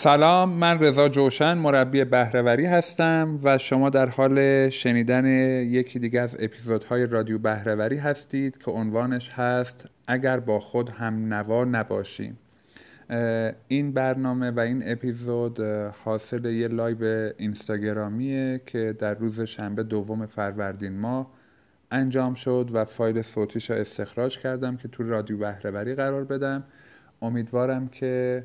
سلام من رضا جوشن مربی بهره‌وری هستم و شما در حال شنیدن یکی دیگه از اپیزودهای رادیو بهره‌وری هستید که عنوانش هست اگر با خود هم نوا نباشیم. این برنامه و این اپیزود حاصل یه لایو اینستاگرامیه که در روز شنبه دوم فروردین ماه انجام شد و فایل صوتیش رو استخراج کردم که تو رادیو بهره‌وری قرار بدم. امیدوارم که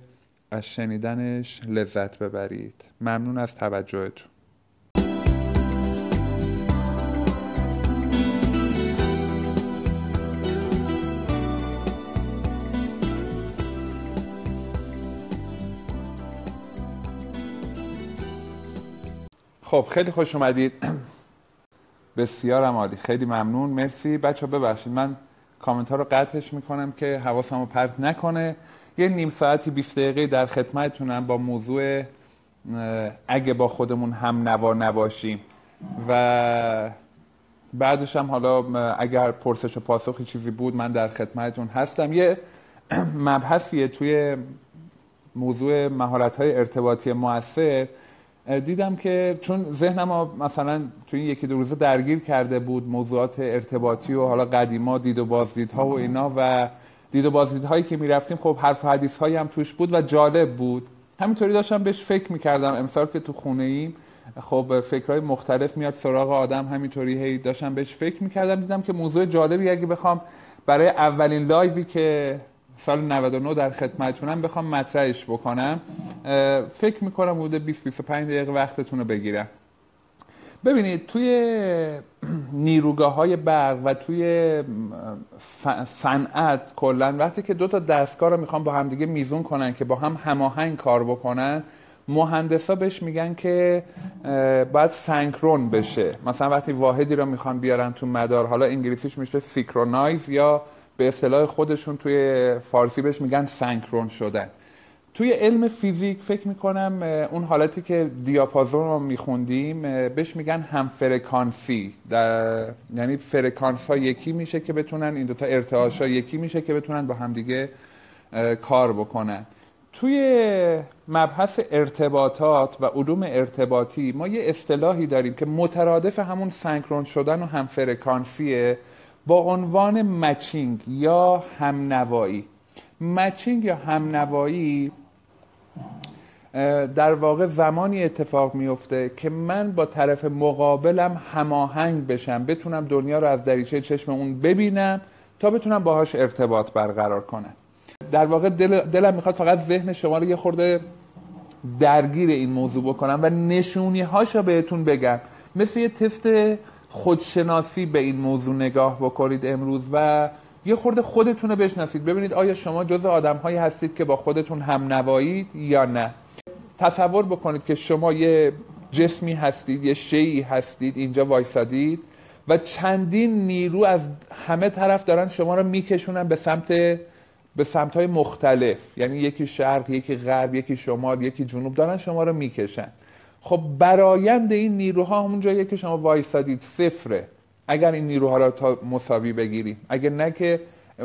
از شنیدنش لذت ببرید. ممنون از توجهتون. خب خیلی خوش اومدید. بسیار عالی. خیلی ممنون. مرسی. بچه ببخشید. من کامنت ها رو قطعش می‌کنم که حواسم رو پرت نکنه. یه نیم ساعتی 20 دقیقه در خدمتتونم با موضوع اگه با خودمون هم نوا نباشیم. و بعدش هم حالا اگر پرسش و پاسخی چیزی بود من در خدمتتون هستم. یه مبحثیه توی موضوع مهارت های ارتباطی موثر. دیدم که چون ذهنم مثلا توی این یکی دو روزه درگیر کرده بود موضوعات ارتباطی و حالا قدیما دید و بازدیدها و اینا و دید و بازدیدهایی که می‌رفتیم خب حرف و حدیث هایی هم توش بود و جالب بود. همینطوری داشتم بهش فکر می‌کردم. امسال که تو خونه ایم خب فکرهای مختلف میاد سراغ آدم. همینطوری هی داشتم بهش فکر می‌کردم. دیدم که موضوع جالبی اگه بخوام برای اولین لایوی که سال 99 در خدمتتونم بخوام مطرحش بکنم فکر می‌کنم حدود 20 25 دقیقه وقتتون رو بگیرم. ببینید توی نیروگاه های برق و توی صنعت کلا وقتی که دو تا دستگاه رو می‌خوان با همدیگه میزون کنن که با هم هماهنگ کار بکنن مهندسا بهش میگن که باید سنکرون بشه. مثلا وقتی واحدی رو می‌خوان بیارن تو مدار حالا انگلیسیش میشه synchronize یا به اصطلاح خودشون توی فارسی بهش میگن سنکرون شدن. توی علم فیزیک فکر می‌کنم اون حالتی که دیاپازون رو میخوندیم بهش میگن هم فرکانسی در... یعنی فرکانس ها یکی میشه که بتونن این دوتا ارتعاش ها یکی میشه که بتونن با همدیگه کار بکنن. توی مبحث ارتباطات و علوم ارتباطی ما یه اصطلاحی داریم که مترادف همون سنکرون شدن و هم فرکانسیه با عنوان matching یا همنوایی. مچینگ یا همنوایی در واقع زمانی اتفاق میفته که من با طرف مقابلم هماهنگ بشم بتونم دنیا رو از دریچه چشم اون ببینم تا بتونم باهاش ارتباط برقرار کنم. در واقع دل دلم می‌خواد فقط ذهن شما رو یه خورده درگیر این موضوع بکنم و نشونی هاشو بهتون بگم. مثل یه تست خودشناسی به این موضوع نگاه بکنید امروز و یه خورده خودتون رو بشناسید. ببینید آیا شما جز آدم هایی هستید که با خودتون هم نوایید یا نه. تصور بکنید که شما یه جسمی هستید یه شیعی هستید اینجا وایسادید و چندین نیرو از همه طرف دارن شما رو میکشونن به سمت به سمت های مختلف. یعنی یکی شرق یکی غرب یکی شمال یکی جنوب دارن شما رو می‌کشن. خب برایند این نیروها همون جاییه که شما وایسادید. صفره. اگر این نیروها رو تا مساوی بگیریم. اگر نه که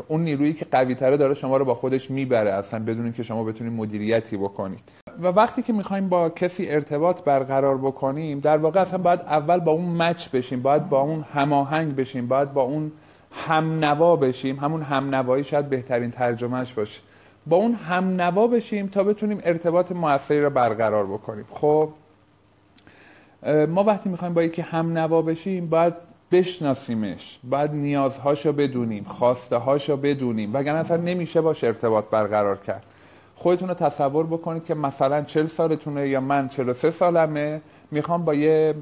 اون نیرویی که قوی تره داره شما رو با خودش می‌بره اصلا بدون که شما بتونید مدیریتی بکنید. و وقتی که می‌خوایم با کسی ارتباط برقرار بکنیم در واقع اصلا باید اول با اون مچ بشیم باید با اون هماهنگ بشیم باید با اون همنوا بشیم همون همنوایی شاید بهترین ترجمهش باشه. با اون همنوا بشیم تا بتونیم ارتباط موثری رو برقرار بکنیم. خب ما وقتی می‌خوایم با یکی هم نوا بشیم باید بشناسیمش. باید نیازهاشو بدونیم خواسته هاشو بدونیم. وگرنه اصلا نمیشه باش ارتباط برقرار کرد. خودتون رو تصور بکنید که مثلا 40 سالتونه یا من 43 سالمه می‌خوام با یه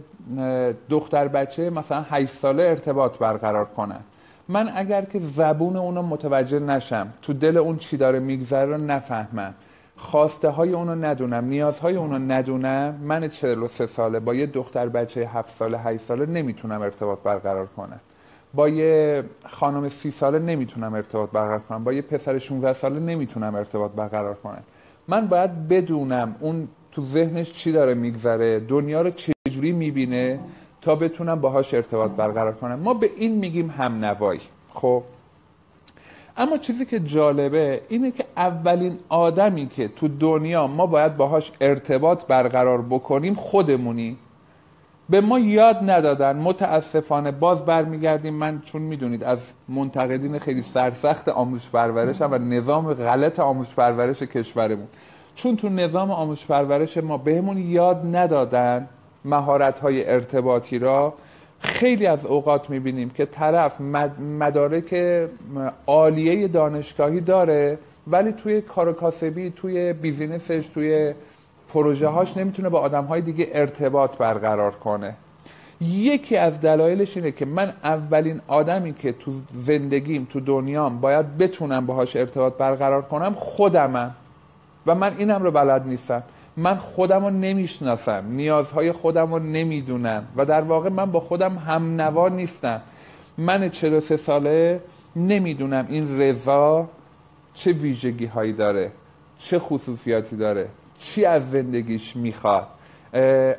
دختر بچه مثلا 8 ساله ارتباط برقرار کنم. من اگر که زبون اونو متوجه نشم تو دل اون چی داره میگذره رو نفهمم. خواسته های اونو ندونم نیازهای اونو ندونم. من 43 ساله با یه دختر بچه 7 ساله 8 ساله نمی‌تونم ارتباط برقرار کنم. با یه خانم 30 ساله نمی‌تونم ارتباط برقرار کنم. با یه پسر 16 ساله نمی‌تونم ارتباط برقرار کنم. من باید بدونم اون تو ذهنش چی داره میگذره دنیا رو چجوری می‌بینه تا بتونم باهاش ارتباط برقرار کنم. ما به این میگیم هم نوایی خب؟ اما چیزی که جالبه اینه که اولین آدمی که تو دنیا ما باید باهاش ارتباط برقرار بکنیم خودمونی. به ما یاد ندادن. متاسفانه باز برمیگردیم. من چون می‌دونید از منتقدین خیلی سرسخت آموزش پرورش و نظام غلط آموزش پرورش کشورمون. چون تو نظام آموزش پرورش ما بهمون یاد ندادن مهارت های ارتباطی را خیلی از اوقات می‌بینیم که طرف مدارک عالیه دانشگاهی داره ولی توی کار کاسبی توی بیزینسش توی پروژه هاش نمی‌تونه با آدم های دیگه ارتباط برقرار کنه. یکی از دلایلش اینه که من اولین آدمی که تو زندگیم تو دنیام باید بتونم باهاش ارتباط برقرار کنم خودمم. و من اینم رو بلد نیستم. من خودم رو نمی‌شناسم. نیازهای خودم رو نمی‌دونم. و در واقع من با خودم هم نوا نیستم. من 43 ساله نمی‌دونم این رضا چه ویژگی هایی داره چه خصوصیاتی داره چی از زندگیش می‌خواد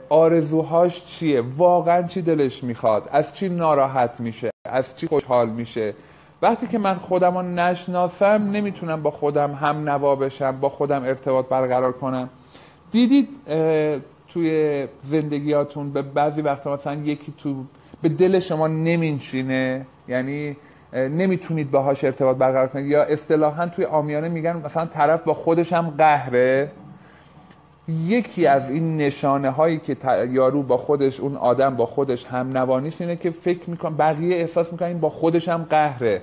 آرزوهاش چیه واقعا چی دلش می‌خواد از چی ناراحت میشه از چی خوشحال میشه. وقتی که من خودم رو نشناسم نمی‌تونم با خودم هم نوا بشم با خودم ارتباط برقرار کنم. دیدید توی زندگیاتون به بعضی وقتا مثلا یکی تو به دل شما نمینشینه یعنی نمی‌تونید باهاش ارتباط برقرار کنید. یا اصطلاحا توی آمیانه میگن مثلا طرف با خودش هم قهره. یکی از این نشانه هایی که یارو با خودش اون آدم با خودش هم نوانیست اینه که فکر میکن بقیه احساس می‌کنن با خودش هم قهره.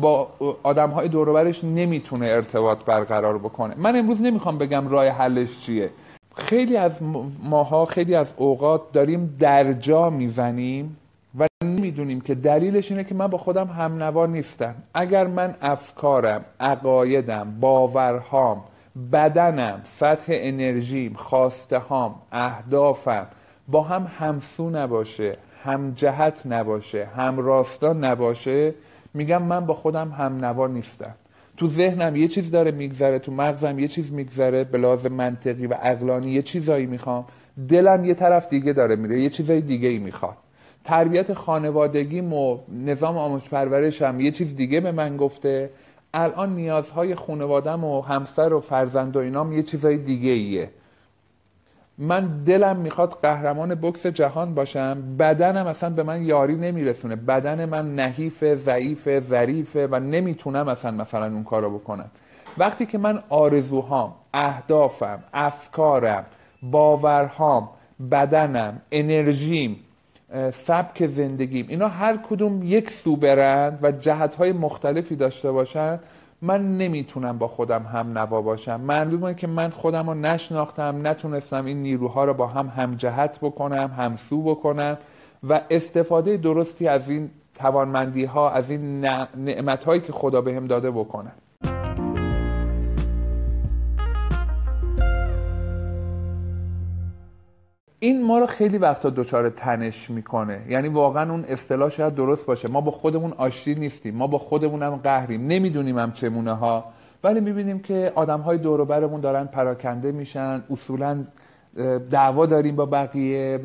با آدم های دوروبرش نمی‌تونه ارتباط برقرار بکنه. من امروز نمی‌خوام بگم راه حلش چیه. خیلی از ماها خیلی از اوقات داریم درجا می‌زنیم و نمی‌دونیم که دلیلش اینه که من با خودم هم نوا نیستم. اگر من افکارم عقایدم باورهام بدنم سطح انرژیم خواسته هام اهدافم با هم همسو نباشه هم جهت نباشه هم راستا نباشه میگم من با خودم هم نوا نیستم. تو ذهنم یه چیز داره میگذره تو مغزم یه چیز میگذره به لحاظ منطقی و عقلانی یه چیزایی می‌خوام. دلم یه طرف دیگه داره میره یه چیزای دیگه ای می‌خواد تربیت خانوادگیم و نظام آموزش پرورشم یه چیز دیگه به من گفته. الان نیازهای خانوادم و همسر و فرزند و اینام یه چیزای دیگه ایه. من دلم می‌خواد قهرمان بکس جهان باشم بدنم اصلا به من یاری نمیرسونه. بدن من نحیف ضعیف ظریفه و نمی‌تونم اصلا مثلا اون کارو بکنم. وقتی که من آرزوهام اهدافم افکارم باورهام بدنم انرژیم سبک زندگیم اینا هر کدوم یک سو برند و جهتهای مختلفی داشته باشند من نمی‌تونم با خودم هم نوا باشم. معلومه که من خودم رو نشناختم نتونستم این نیروها رو با هم همجهت بکنم همسو بکنم و استفاده درستی از این توانمندی ها از این نعمت هایی که خدا بهم داده بکنم. این ما رو خیلی وقتا دچار تنش می‌کنه. یعنی واقعا اون اصطلاح شاید درست باشه. ما با خودمون آشتی نیستیم. ما با خودمون هم قهریم. نمی‌دونیم هم چمونه ها. ولی می‌بینیم که آدم های دور برمون دارن پراکنده میشن. اصولا دعوا داریم با بقیه.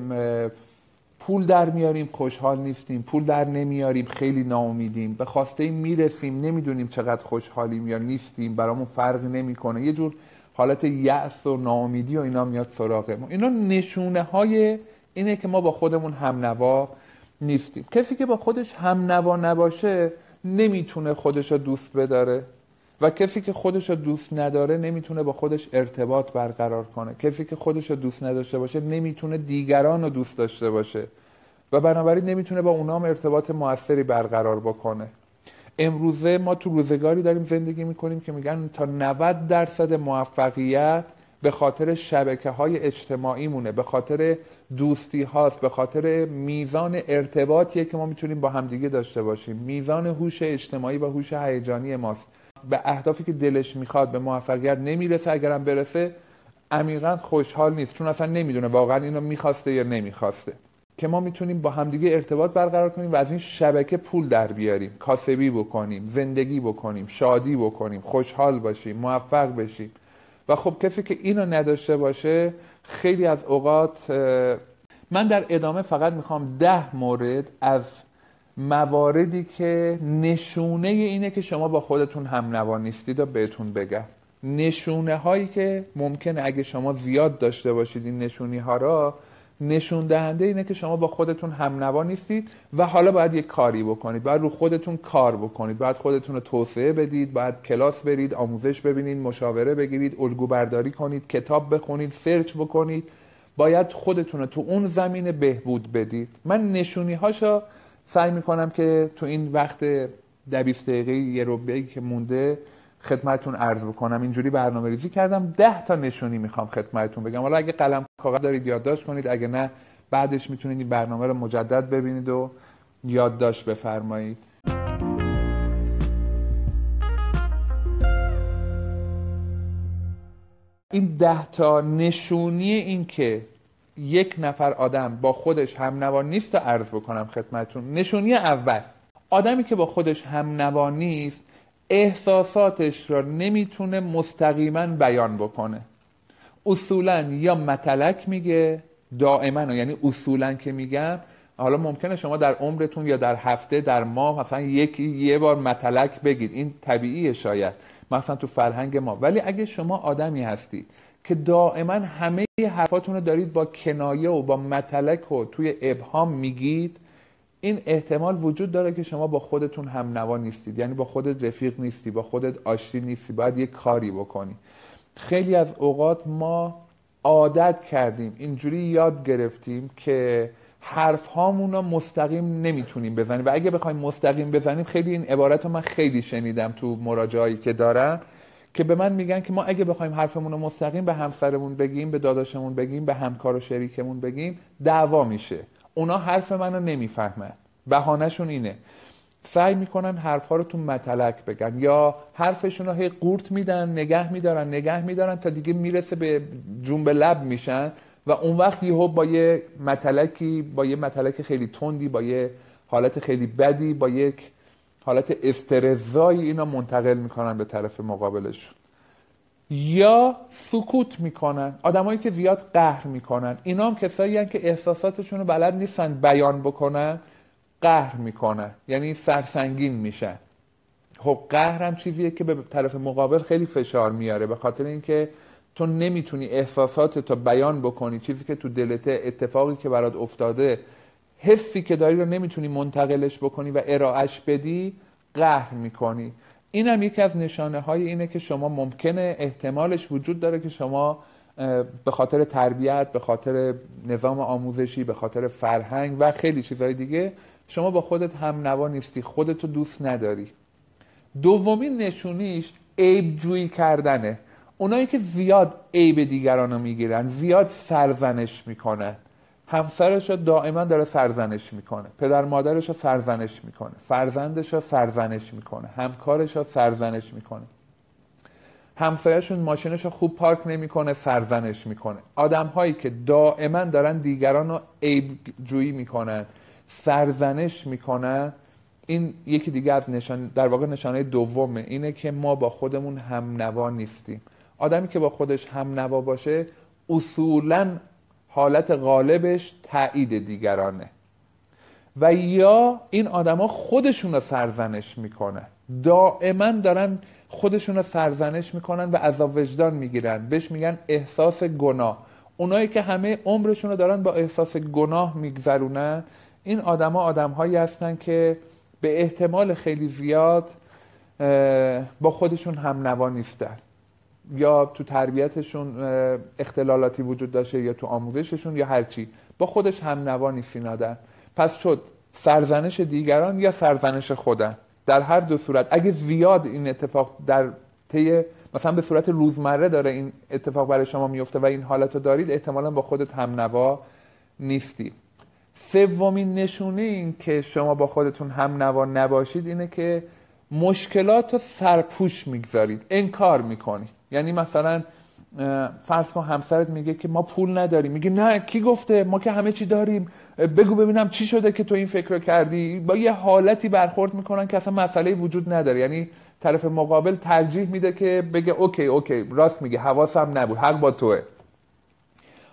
پول در میاریم خوشحال نیستیم. پول در نمیاریم خیلی ناامیدیم. به خواسته می‌رسیم. نمی‌دونیم چقدر خوشحالیم یا نیستیم. برامون فرق نمی‌کنه. یه جور حالت یأس و ناامیدی و اینا میاد سراغ ما. اینا نشونه های اینه که ما با خودمون هم نوا نیستیم. کسی که با خودش هم نوا نباشه نمی‌تونه خودش رو دوست بداره و کسی که خودش رو دوست نداره نمی‌تونه با خودش ارتباط برقرار کنه. کسی که خودش رو دوست نداشته باشه نمی‌تونه دیگران رو دوست داشته باشه و بنابراین نمی‌تونه با اونام ارتباط موثری برقرار بکنه. امروزه ما تو روزگاری داریم زندگی می‌کنیم که میگن تا 90 درصد موفقیت به خاطر شبکه های اجتماعی مونه به خاطر دوستی هاست به خاطر میزان ارتباطیه که ما می‌تونیم با همدیگه داشته باشیم. میزان هوش اجتماعی و هوش هیجانی ماست. به اهدافی که دلش می‌خواد به موفقیت نمی‌رسه اگرم برسه عمیقا خوشحال نیست چون اصلا نمی‌دونه واقعا اینو می‌خواسته یا نمی‌خواسته. که ما می‌تونیم با همدیگه ارتباط برقرار کنیم و از این شبکه پول در بیاریم. کاسبی بکنیم زندگی بکنیم شادی بکنیم خوشحال باشیم موفق بشیم. و خب کسی که اینو نداشته باشه خیلی از اوقات من در ادامه فقط می‌خوام ده مورد از مواردی که نشونه اینه که شما با خودتون هم نوا نیستید و بهتون بگم. نشونه هایی که ممکنه اگه شما زیاد داشته باشید این نشونی ها را نشون دهنده اینه که شما با خودتون هم نوا نیستید و حالا باید یک کاری بکنید. باید رو خودتون کار بکنید. باید خودتون رو توسعه بدید. باید کلاس برید آموزش ببینید مشاوره بگیرید الگو برداری کنید کتاب بخونید سرچ بکنید. باید خودتون رو تو اون زمین بهبود بدید. من نشونی هاشا سعی می‌کنم که تو این وقت دویست دقیقه یه که مونده خدمتتون عرض بکنم. اینجوری برنامه ریزی کردم. ده تا نشونی می‌خوام خدمتتون بگم. حالا اگه قلم کاغذ دارید یادداشت کنید. اگه نه بعدش می‌تونید این برنامه رو مجدد ببینید و یادداشت بفرمایید. این ده تا نشونی این که یک نفر آدم با خودش هم نوا نیست رو عرض بکنم خدمتتون. نشونی اول. آدمی که با خودش هم نیست احساساتش را نمی‌تونه مستقیما بیان بکنه. اصولا یا متلک میگه دائما یعنی اصولا که میگم حالا ممکنه شما در عمرتون یا در هفته در ماه مثلا یکی یه بار متلک بگید. این طبیعیه شاید. مثلا تو فرهنگ ما. ولی اگه شما آدمی هستید که دائما همه حرفاتون رو دارید با کنایه و با متلک و توی ابهام میگید این احتمال وجود داره که شما با خودتون هم نوا نیستید. یعنی با خودت رفیق نیستی با خودت آشتی نیستی باید یه کاری بکنی. خیلی از اوقات ما عادت کردیم اینجوری یاد گرفتیم که حرف هامون رو مستقیم نمی‌تونیم بزنیم. و اگه بخوایم مستقیم بزنیم خیلی این عبارت رو من خیلی شنیدم تو مراجعایی که دارم که به من میگن که ما اگه بخوایم حرفمون رو مستقیم به همسرمون بگیم به داداشمون بگیم به همکار و شریکمون بگیم دعوا میشه. اونا حرف منو نمی‌فهمن. بهانهشون اینه. سعی می‌کنن حرفها رو تو متلک بگن یا حرفشون رو هی قورت میدن نگه میدارن نگه میدارن تا دیگه می‌رسه به جنب لب میشن و اون وقت یهو با یه متلکی با یه متلک خیلی تندی با یه حالت خیلی بدی با یک حالت استرزایی اینا منتقل می‌کنن به طرف مقابلشون. یا سکوت می‌کنن. آدمایی که زیاد قهر می‌کنن. اینا هم کسایی هن که احساساتشون رو بلد نیستن بیان بکنن قهر می‌کنن. یعنی سرسنگین میشن. خب قهر هم چیزیه که به طرف مقابل خیلی فشار میاره. به خاطر اینکه تو نمی‌تونی احساسات تو بیان بکنی. چیزی که تو دلته اتفاقی که برات افتاده حسی که داری رو نمی‌تونی منتقلش بکنی و ارائهش بدی قهر می‌کنی. این هم یکی از نشانه های اینه که شما ممکنه احتمالش وجود داره که شما به خاطر تربیت به خاطر نظام آموزشی به خاطر فرهنگ و خیلی چیزهای دیگه شما با خودت هم نوا نیستی خودتو دوست نداری. دومین نشونیش عیب جویی کردنه. اونایی که زیاد عیب دیگران رو می‌گیرن زیاد سرزنش می‌کنن. همسرش رو دائما داره سرزنش می‌کنه. پدر مادرش رو سرزنش می‌کنه. فرزندش رو سرزنش می‌کنه. همکارش رو سرزنش می‌کنه. همسایهشون ماشینش رو خوب پارک نمی‌کنه سرزنش می‌کنه. آدم هایی که دائما دارن دیگران رو عیب جویی می‌کنن سرزنش می‌کنن این یکی دیگه از نشان در واقع نشانه دومه. اینه که ما با خودمون هم نوا نیستیم. آدمی که با خودش هم نوا باشه اصولا حالت غالبش تایید دیگرانه. و یا این آدما خودشون رو سرزنش می‌کنن. دائما دارن خودشون رو سرزنش می‌کنن و عذاب وجدان می‌گیرن. بهش میگن احساس گناه. اونایی که همه عمرشون رو دارن با احساس گناه میگذرونن این آدما آدمهایی هستن که به احتمال خیلی زیاد با خودشون هم نوا نیستن. یا تو تربیتشون اختلالاتی وجود داشته یا تو آموزششون یا هرچی با خودش هم نوا آدم پس شد سرزنش دیگران یا سرزنش خودن؟ در هر دو صورت. اگه زیاد این اتفاق در طی مثلا به صورت روزمره داره این اتفاق برای شما میفته و این حالت رو دارید احتمالا با خودت هم نوا نیستی. سومین نشونه این که شما با خودتون هم نوا نباشید اینه که مشکلات رو سرپوش می‌گذارید. انکار می‌کنید. یعنی مثلا فرض کن همسرت میگه که ما پول نداریم. میگه نه کی گفته؟ ما که همه چی داریم. بگو ببینم چی شده که تو این فکر رو کردی. با یه حالتی برخورد می‌کنن که اصلا مسئله وجود نداره. یعنی طرف مقابل ترجیح میده که بگه اوکی اوکی راست میگه. حواسم نبود. حق با توه.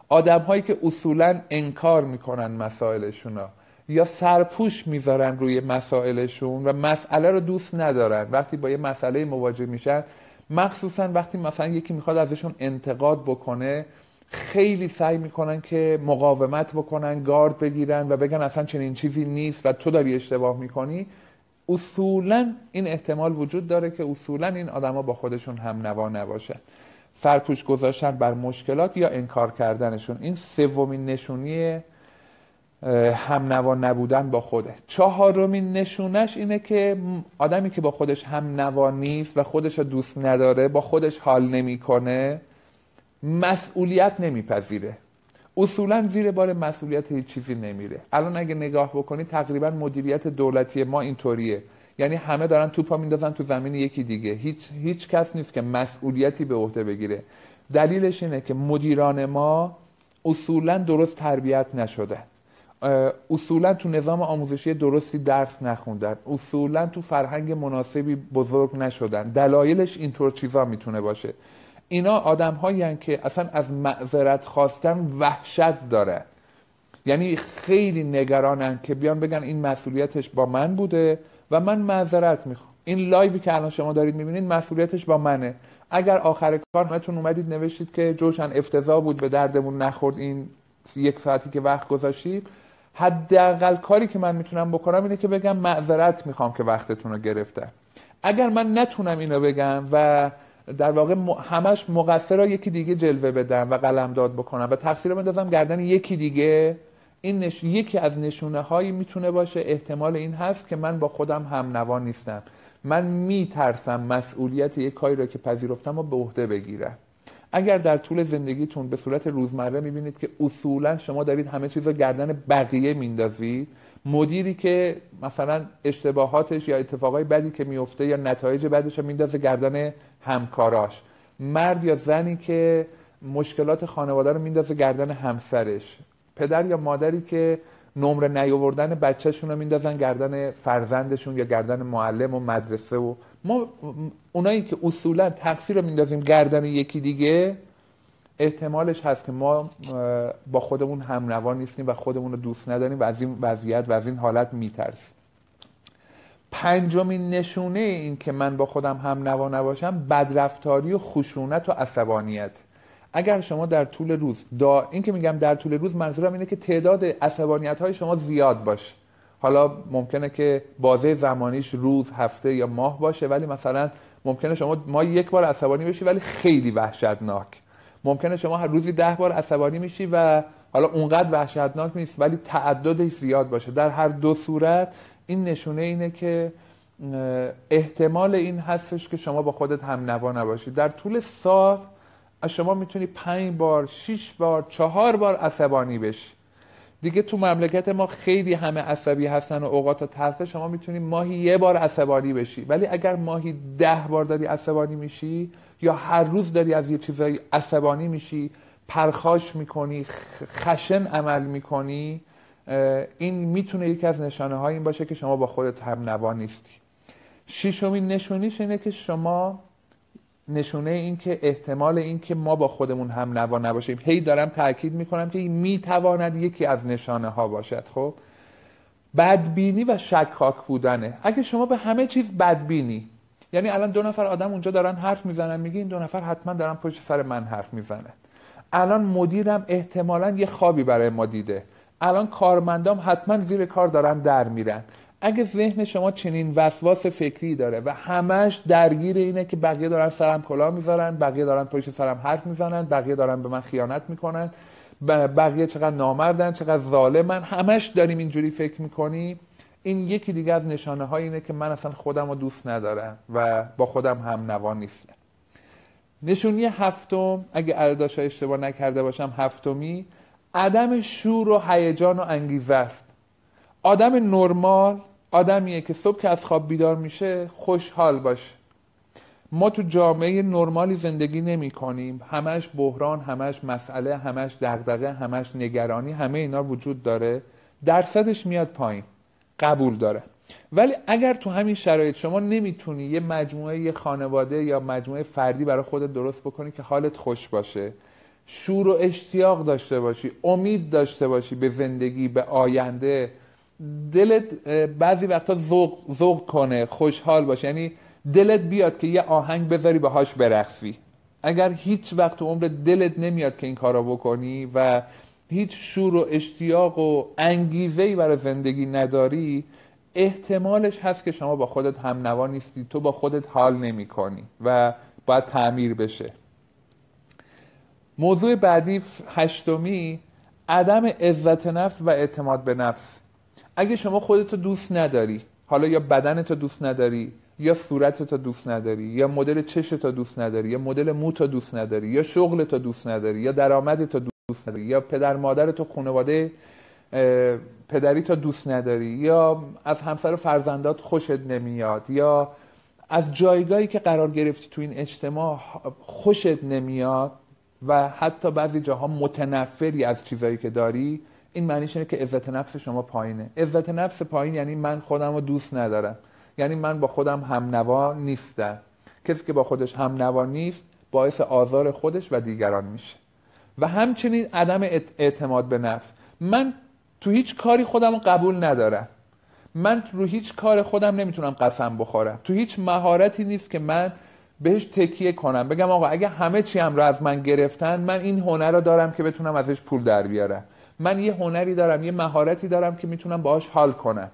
آدم هایی که اصولا انکار می‌کنن مسائلشون یا سرپوش می‌ذارن روی مسائلشون و مسئله رو دوست ندارن. وقتی با یه مسئله مواجه میشن مخصوصا وقتی مثلا یکی می‌خواد ازشون انتقاد بکنه خیلی سعی می‌کنن که مقاومت بکنن گارد بگیرن و بگن اصلا چنین چیزی نیست و تو داری اشتباه می‌کنی. اصولا این احتمال وجود داره که اصولا این آدما با خودشون هم نوا نباشن سرپوش گذاشتن بر مشکلات یا انکار کردنشون. این سومین نشونی هم نوا نبودن با خوده. چهارمین نشونش اینه که آدمی که با خودش هم نوا نیست و خودش رو دوست نداره با خودش حال نمی‌کنه مسئولیت نمیپذیره. اصولا زیر بار مسئولیت هیچ چیزی نمیره. الان اگه نگاه بکنی تقریبا مدیریت دولتی ما اینطوریه. یعنی همه دارن توپا میندازن تو زمین یکی دیگه. هیچ هیچ کس نیست که مسئولیتی به عهده بگیره. دلیلش اینه که مدیران ما اصولا درست تربیت نشدن اصولا تو نظام آموزشی درستی درس نخوندن. اصولا تو فرهنگ مناسبی بزرگ نشدن. دلایلش اینطور چیزا می‌تونه باشه. اینا آدم که اصلا از معذرت خواستن وحشت داره یعنی خیلی نگرانن که بیان بگن این مسئولیتش با من بوده و من معذرت می‌خوام. این لایوی که الان شما دارید می‌بینید مسئولیتش با منه. اگر آخر کار همتون اومدید نوشتید که جوشن افتضاح بود به دردمون نخورد این یک ساعتی که وقت گذاشتید حداقل کاری که من می‌تونم بکنم اینه که بگم معذرت می‌خوام که وقتتون رو گرفتم اگر من نتونم اینو بگم و در واقع همش مقصر را یکی دیگه جلوه بدم و قلم داد بکنم و تقصیر رو بندازم گردن یکی دیگه این نش... یکی از نشونه هایی می‌تونه باشه. احتمال این هست که من با خودم هم نوان نیستم. من میترسم مسئولیت یک کاری را که پذیرفتم و به عهده بگیرم. اگر در طول زندگیتون به صورت روزمره می‌بینید که اصولا شما دارید همه چیز رو گردن بقیه میندازید مدیری که مثلا اشتباهاتش یا اتفاقای بدی که میفته یا نتایج بدش رو میندازه گردن همکاراش. مرد یا زنی که مشکلات خانواده رو میندازه گردن همسرش. پدر یا مادری که نمره نیاوردن بچهشون رو میندازن گردن فرزندشون یا گردن معلم و مدرسه و ما اونایی که اصولا تقصیر رو میندازیم گردن یکی دیگه احتمالش هست که ما با خودمون هم نیستیم و خودمون رو دوست نداریم و از این وضعیت و از این حالت میترسیم. پنجمین نشونه این که من با خودم هم نوا نباشم بدرفتاری و خشونت و عصبانیت. اگر شما در طول روز دا این که میگم در طول روز منظورم اینه که تعداد عصبانیت های شما زیاد باشه. حالا ممکنه که بازه زمانیش روز هفته یا ماه باشه ولی مثلا ممکنه شما ما یک بار عصبانی بشی ولی خیلی وحشتناک. ممکنه شما هر روزی ده بار عصبانی میشی و حالا اونقدر وحشتناک نیست ولی تعددش زیاد باشه. در هر دو صورت این نشونه اینه که احتمال این هستش که شما با خودت هم نوا نباشید در طول سال از شما می‌تونی پنج بار شیش بار چهار بار عصبانی بشی. دیگه تو مملکت ما خیلی همه عصبی هستن و اوقات و تلخه شما می‌تونی ماهی یه بار عصبانی بشی. ولی اگر ماهی ده بار داری عصبانی میشی یا هر روز داری از یه چیزایی عصبانی میشی پرخاش می‌کنی خشن عمل می‌کنی این می‌تونه یکی از نشانه های این باشه که شما با خودت هم نوا نیستی. شیشمین نشونیش اینه که شما نشونه این که احتمال این که ما با خودمون هم نوا نباشیم. هی دارم تاکید می‌کنم که می‌تواند یکی از نشانه ها باشد خب؟ بدبینی و شکاک بودنه. اگه شما به همه چیز بدبینی یعنی الان دو نفر آدم اونجا دارن حرف می‌زنن میگه این دو نفر حتما دارن پشت سر من حرف می‌زنن. الان مدیرم احتمالا یه خوابی برای ما دیده. الان کارمندام حتما زیر کار دارن در میرن. اگه ذهن شما چنین وسواس فکری داره و همش درگیر اینه که بقیه دارن سرم کلا می‌ذارن بقیه دارن پشت سرم حرف می‌زنن بقیه دارن به من خیانت می‌کنن بقیه چقدر نامردن چقدر ظالمن همش داریم اینجوری فکر می‌کنیم. این یکی دیگه از نشانه های اینه که من اصلا خودم رو دوست ندارم و با خودم هم نوا نیستم. نشونی هفتم اگه عدداشا اشتباه نکرده باشم هفتمی عدم شور و هیجان و انگیزه است. آدم نرمال آدمیه که صبح که از خواب بیدار میشه خوشحال باشه. ما تو جامعه نرمالی زندگی نمی کنیم. همش بحران همش مسئله همش دغدغه همش نگرانی همه اینا وجود داره. درصدش میاد پایین. قبول داره. ولی اگر تو همین شرایط شما نمی‌تونی یه مجموعه یه خانواده یا مجموعه فردی برای خودت درست بکنی که حالت خوش باشه شور و اشتیاق داشته باشی امید داشته باشی به زندگی به آینده دلت بعضی وقتا ذوق ذوق کنه خوشحال باشه. یعنی دلت بیاد که یه آهنگ بذاری باهاش برقصی. اگر هیچ وقت تو عمر دلت نمیاد که این کارا بکنی و هیچ شور و اشتیاق و انگیزه‌ای برای زندگی نداری احتمالش هست که شما با خودت هم نوا نیستی. تو با خودت حال نمی کنی و باید تعمیر بشه. موضوع بعدی هشتمی عدم عزت نفس و اعتماد به نفس. اگه شما خودتو دوست نداری حالا یا بدنتو دوست نداری یا صورتتو دوست نداری یا مدل چشتو دوست نداری یا مدل موتو دوست نداری یا شغلتو دوست نداری یا درآمدتو دوست نداری یا پدر مادرتو خانواده پدری تو دوست نداری یا از همسر و فرزندات خوشت نمیاد یا از جایگاهی که قرار گرفتی تو این اجتماع خوشت نمیاد و حتی بعضی جاها متنفری از چیزایی که داری این معنیش اینه که عزت نفس شما پایینه. عزت نفس پایین یعنی من خودم رو دوست ندارم. یعنی من با خودم هم نوا نیستم. کسی که با خودش هم نوا نیست باعث آزار خودش و دیگران میشه. و همچنین عدم اعتماد به نفس. من تو هیچ کاری خودم قبول ندارم. من رو هیچ کار خودم نمی‌تونم قسم بخورم. تو هیچ مهارتی نیست که من بهش تکیه کنم. بگم آقا اگه همه چی هم رو از من گرفتن من این هنر رو دارم که بتونم ازش پول در بیارم. من یه هنری دارم یه مهارتی دارم که می‌تونم باهاش حال کنم.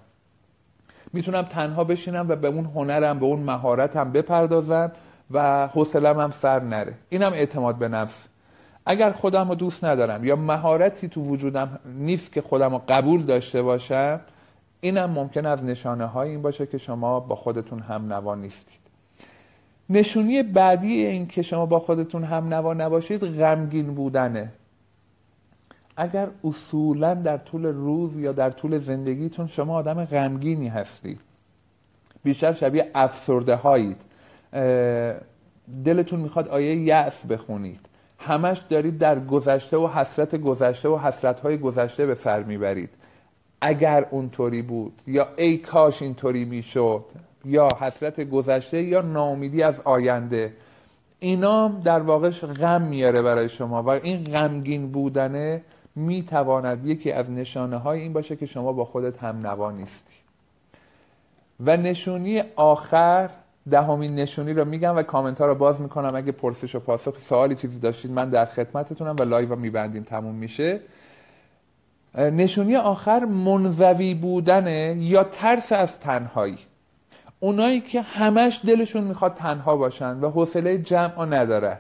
می‌تونم تنها بشینم و به اون هنرم به اون مهارتم بپردازم و حوصلم هم سر نره. اینم اعتماد به نفس. اگر خودم رو دوست ندارم یا مهارتی تو وجودم نیست که خودم رو قبول داشته باشم اینم ممکن از نشانه های این باشه که شما با خودتون هم نوا نیستید. نشونی بعدی این که شما با خودتون هم نوا نباشید غمگین بودنه. اگر اصولا در طول روز یا در طول زندگیتون شما آدم غمگینی هستید بیشتر شبیه افسرده هایید دلتون می‌خواد آیه یأس بخونید. همش دارید در گذشته و حسرت گذشته و حسرت های گذشته به سر می‌برید. اگر اونطوری بود یا ای کاش اینطوری می‌شد یا حسرت گذشته یا ناامیدی از آینده اینا در واقعش غم میاره برای شما و این غمگین بودنه می‌تواند یکی از نشانه های این باشه که شما با خودت هم نوا نیستی. و نشونی آخر دهمین نشونی رو میگم و کامنت ها رو باز می‌کنم. اگه پرسش و پاسخ سوالی چیزی داشتید من در خدمتتونم و لایو میبندیم. تموم میشه. نشونی آخر منزوی بودنه یا ترس از تنهایی. اونایی که همش دلشون می‌خواد تنها باشن و حوصله جمع نداره.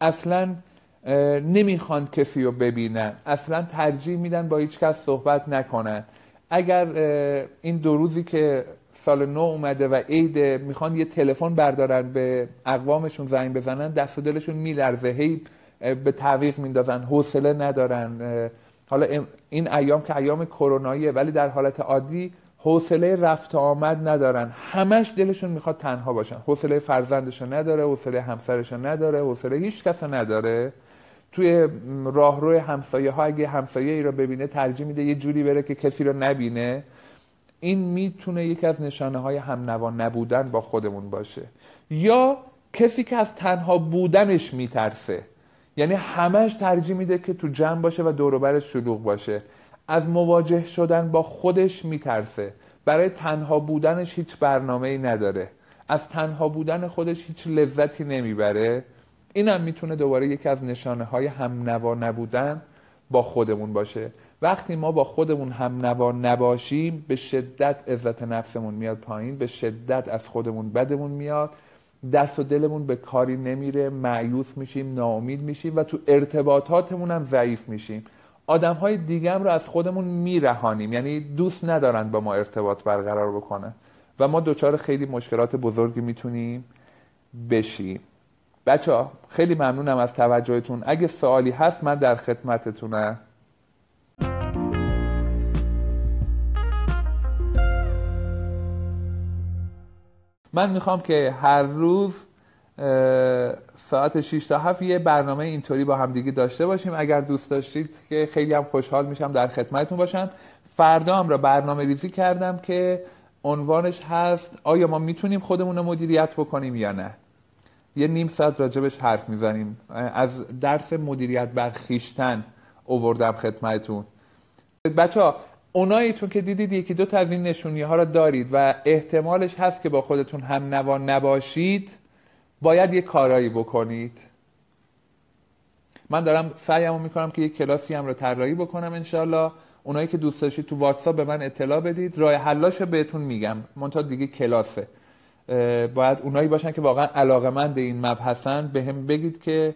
اصلا نمی‌خوان کسی رو ببینن. اصلا ترجیح میدن با هیچ کس صحبت نکنن. اگر این دو روزی که سال نو اومده و عید می‌خوان یه تلفن بردارن به اقوامشون زنگ بزنن دست و دلشون میلرزه. هی به تعویق میندازن. حوصله ندارن. حالا این ایام که ایام کروناییه ولی در حالت عادی حوصله رفت آمد ندارن. همش دلشون می‌خواد تنها باشن. حوصله فرزندشو نداره حوصله همسرشو نداره حوصله هیچ کس نداره. توی راهرو همسایه ها اگه همسایه ای رو ببینه ترجیح میده یه جوری بره که کسی رو نبینه. این می‌تونه یکی از نشانه های هم نوا نبودن با خودمون باشه. یا کسی که از تنها بودنش میترسه. یعنی همش ترجیح میده که تو جمع باشه و دوروبرش شلوغ باشه. از مواجه شدن با خودش میترسه. برای تنها بودنش هیچ برنامه ای نداره. از تنها بودن خودش هیچ لذتی نمی‌بره. اینم می‌تونه دوباره یکی از نشانه های هم نوا نبودن با خودمون باشه. وقتی ما با خودمون هم نوا نباشیم به شدت عزت نفسمون میاد پایین به شدت از خودمون بدمون میاد. دست و دلمون به کاری نمیره معیوس میشیم ناامید میشیم و تو ارتباطاتمون هم ضعیف میشیم. آدم های دیگه رو از خودمون میرهانیم یعنی دوست ندارن با ما ارتباط برقرار بکنه و ما دچار خیلی مشکلات بزرگی می‌تونیم بشیم. بچه خیلی ممنونم از توجهتون. اگه سوالی هست من در خدمتتونم من می‌خوام که هر روز ساعت 6 تا 7 یه برنامه اینطوری با همدیگه داشته باشیم. اگر دوست داشتید که خیلی هم خوشحال میشم در خدمتتون باشم. فردا هم را برنامه ریزی کردم که عنوانش هست آیا ما می‌تونیم خودمون رو مدیریت بکنیم یا نه. یه نیم ساعت راجبش حرف می‌زنیم. از درس مدیریت بر خیشتن اووردم خدمتتون. بچه ها اوناییتون که دیدید یکی دو تا از این نشونی ها را دارید و احتمالش هست که با خودتون هم نوا نباشید باید یه کارایی بکنید. من دارم سعیمو می‌کنم که یک کلاسی هم رو طراحی بکنم انشالله اونایی که دوست داشتید تو واتساپ به من اطلاع بدید. راه حلاش بهتون میگم. منتها دیگه کلاسه. باید اونایی باشن که واقعا علاقمند این مبحثن به هم بگید که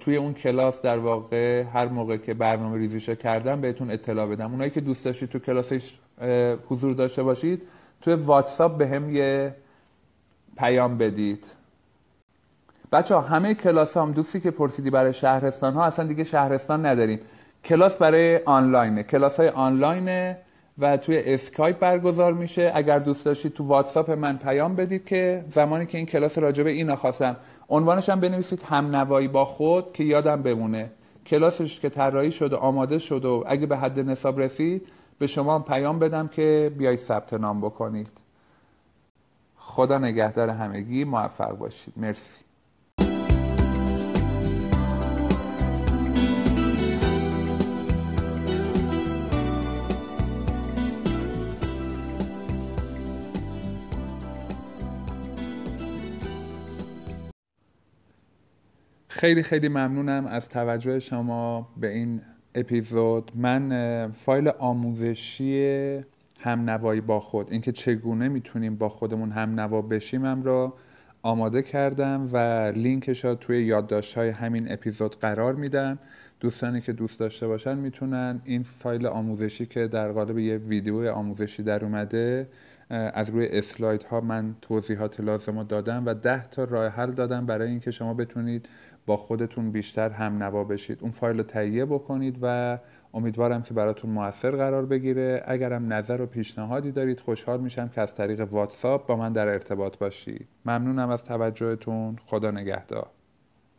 توی اون کلاس در واقع هر موقع که برنامه کردم بهتون اطلاع بدم. اونایی که دوست داشتید تو کلاسش حضور داشته باشید توی واتساپ بهم یه پیام بدید. بچه ها همه کلاس هم دوستی که پرسیدی برای شهرستان ها اصلا دیگه شهرستان نداریم. کلاس برای آنلاینه. کلاس های آنلاینه. و توی اسکایپ برگزار میشه. اگر دوست داشتید تو واتساپ من پیام بدید که زمانی که این کلاس راجب این خواستم عنوانش هم بنویسید هم نوایی با خود که یادم بمونه. کلاسش که طراحی شده آماده شد و اگه به حد نصاب رسید به شما پیام بدم که بیای ثبت نام بکنید. خدا نگهدار همگی موفق باشید. مرسی. خیلی خیلی ممنونم از توجه شما به این اپیزود. من فایل آموزشی هم نوایی با خود اینکه چگونه می‌تونیم با خودمون هم نوا بشیم را آماده کردم و لینکش ها توی یادداشت های همین اپیزود قرار میدم. دوستانی که دوست داشته باشن می‌تونن این فایل آموزشی که در قالب یه ویدیو آموزشی در اومده از روی اسلاید ها من توضیحات لازم رو دادم و ده تا راه حل دادم برای اینکه شما بتونید با خودتون بیشتر هم نوا بشید. اون فایل رو تهیه بکنید و امیدوارم که براتون موثر قرار بگیره. اگرم نظر و پیشنهادی دارید خوشحال میشم که از طریق واتساپ با من در ارتباط باشید. ممنونم از توجهتون. خدا نگهدار.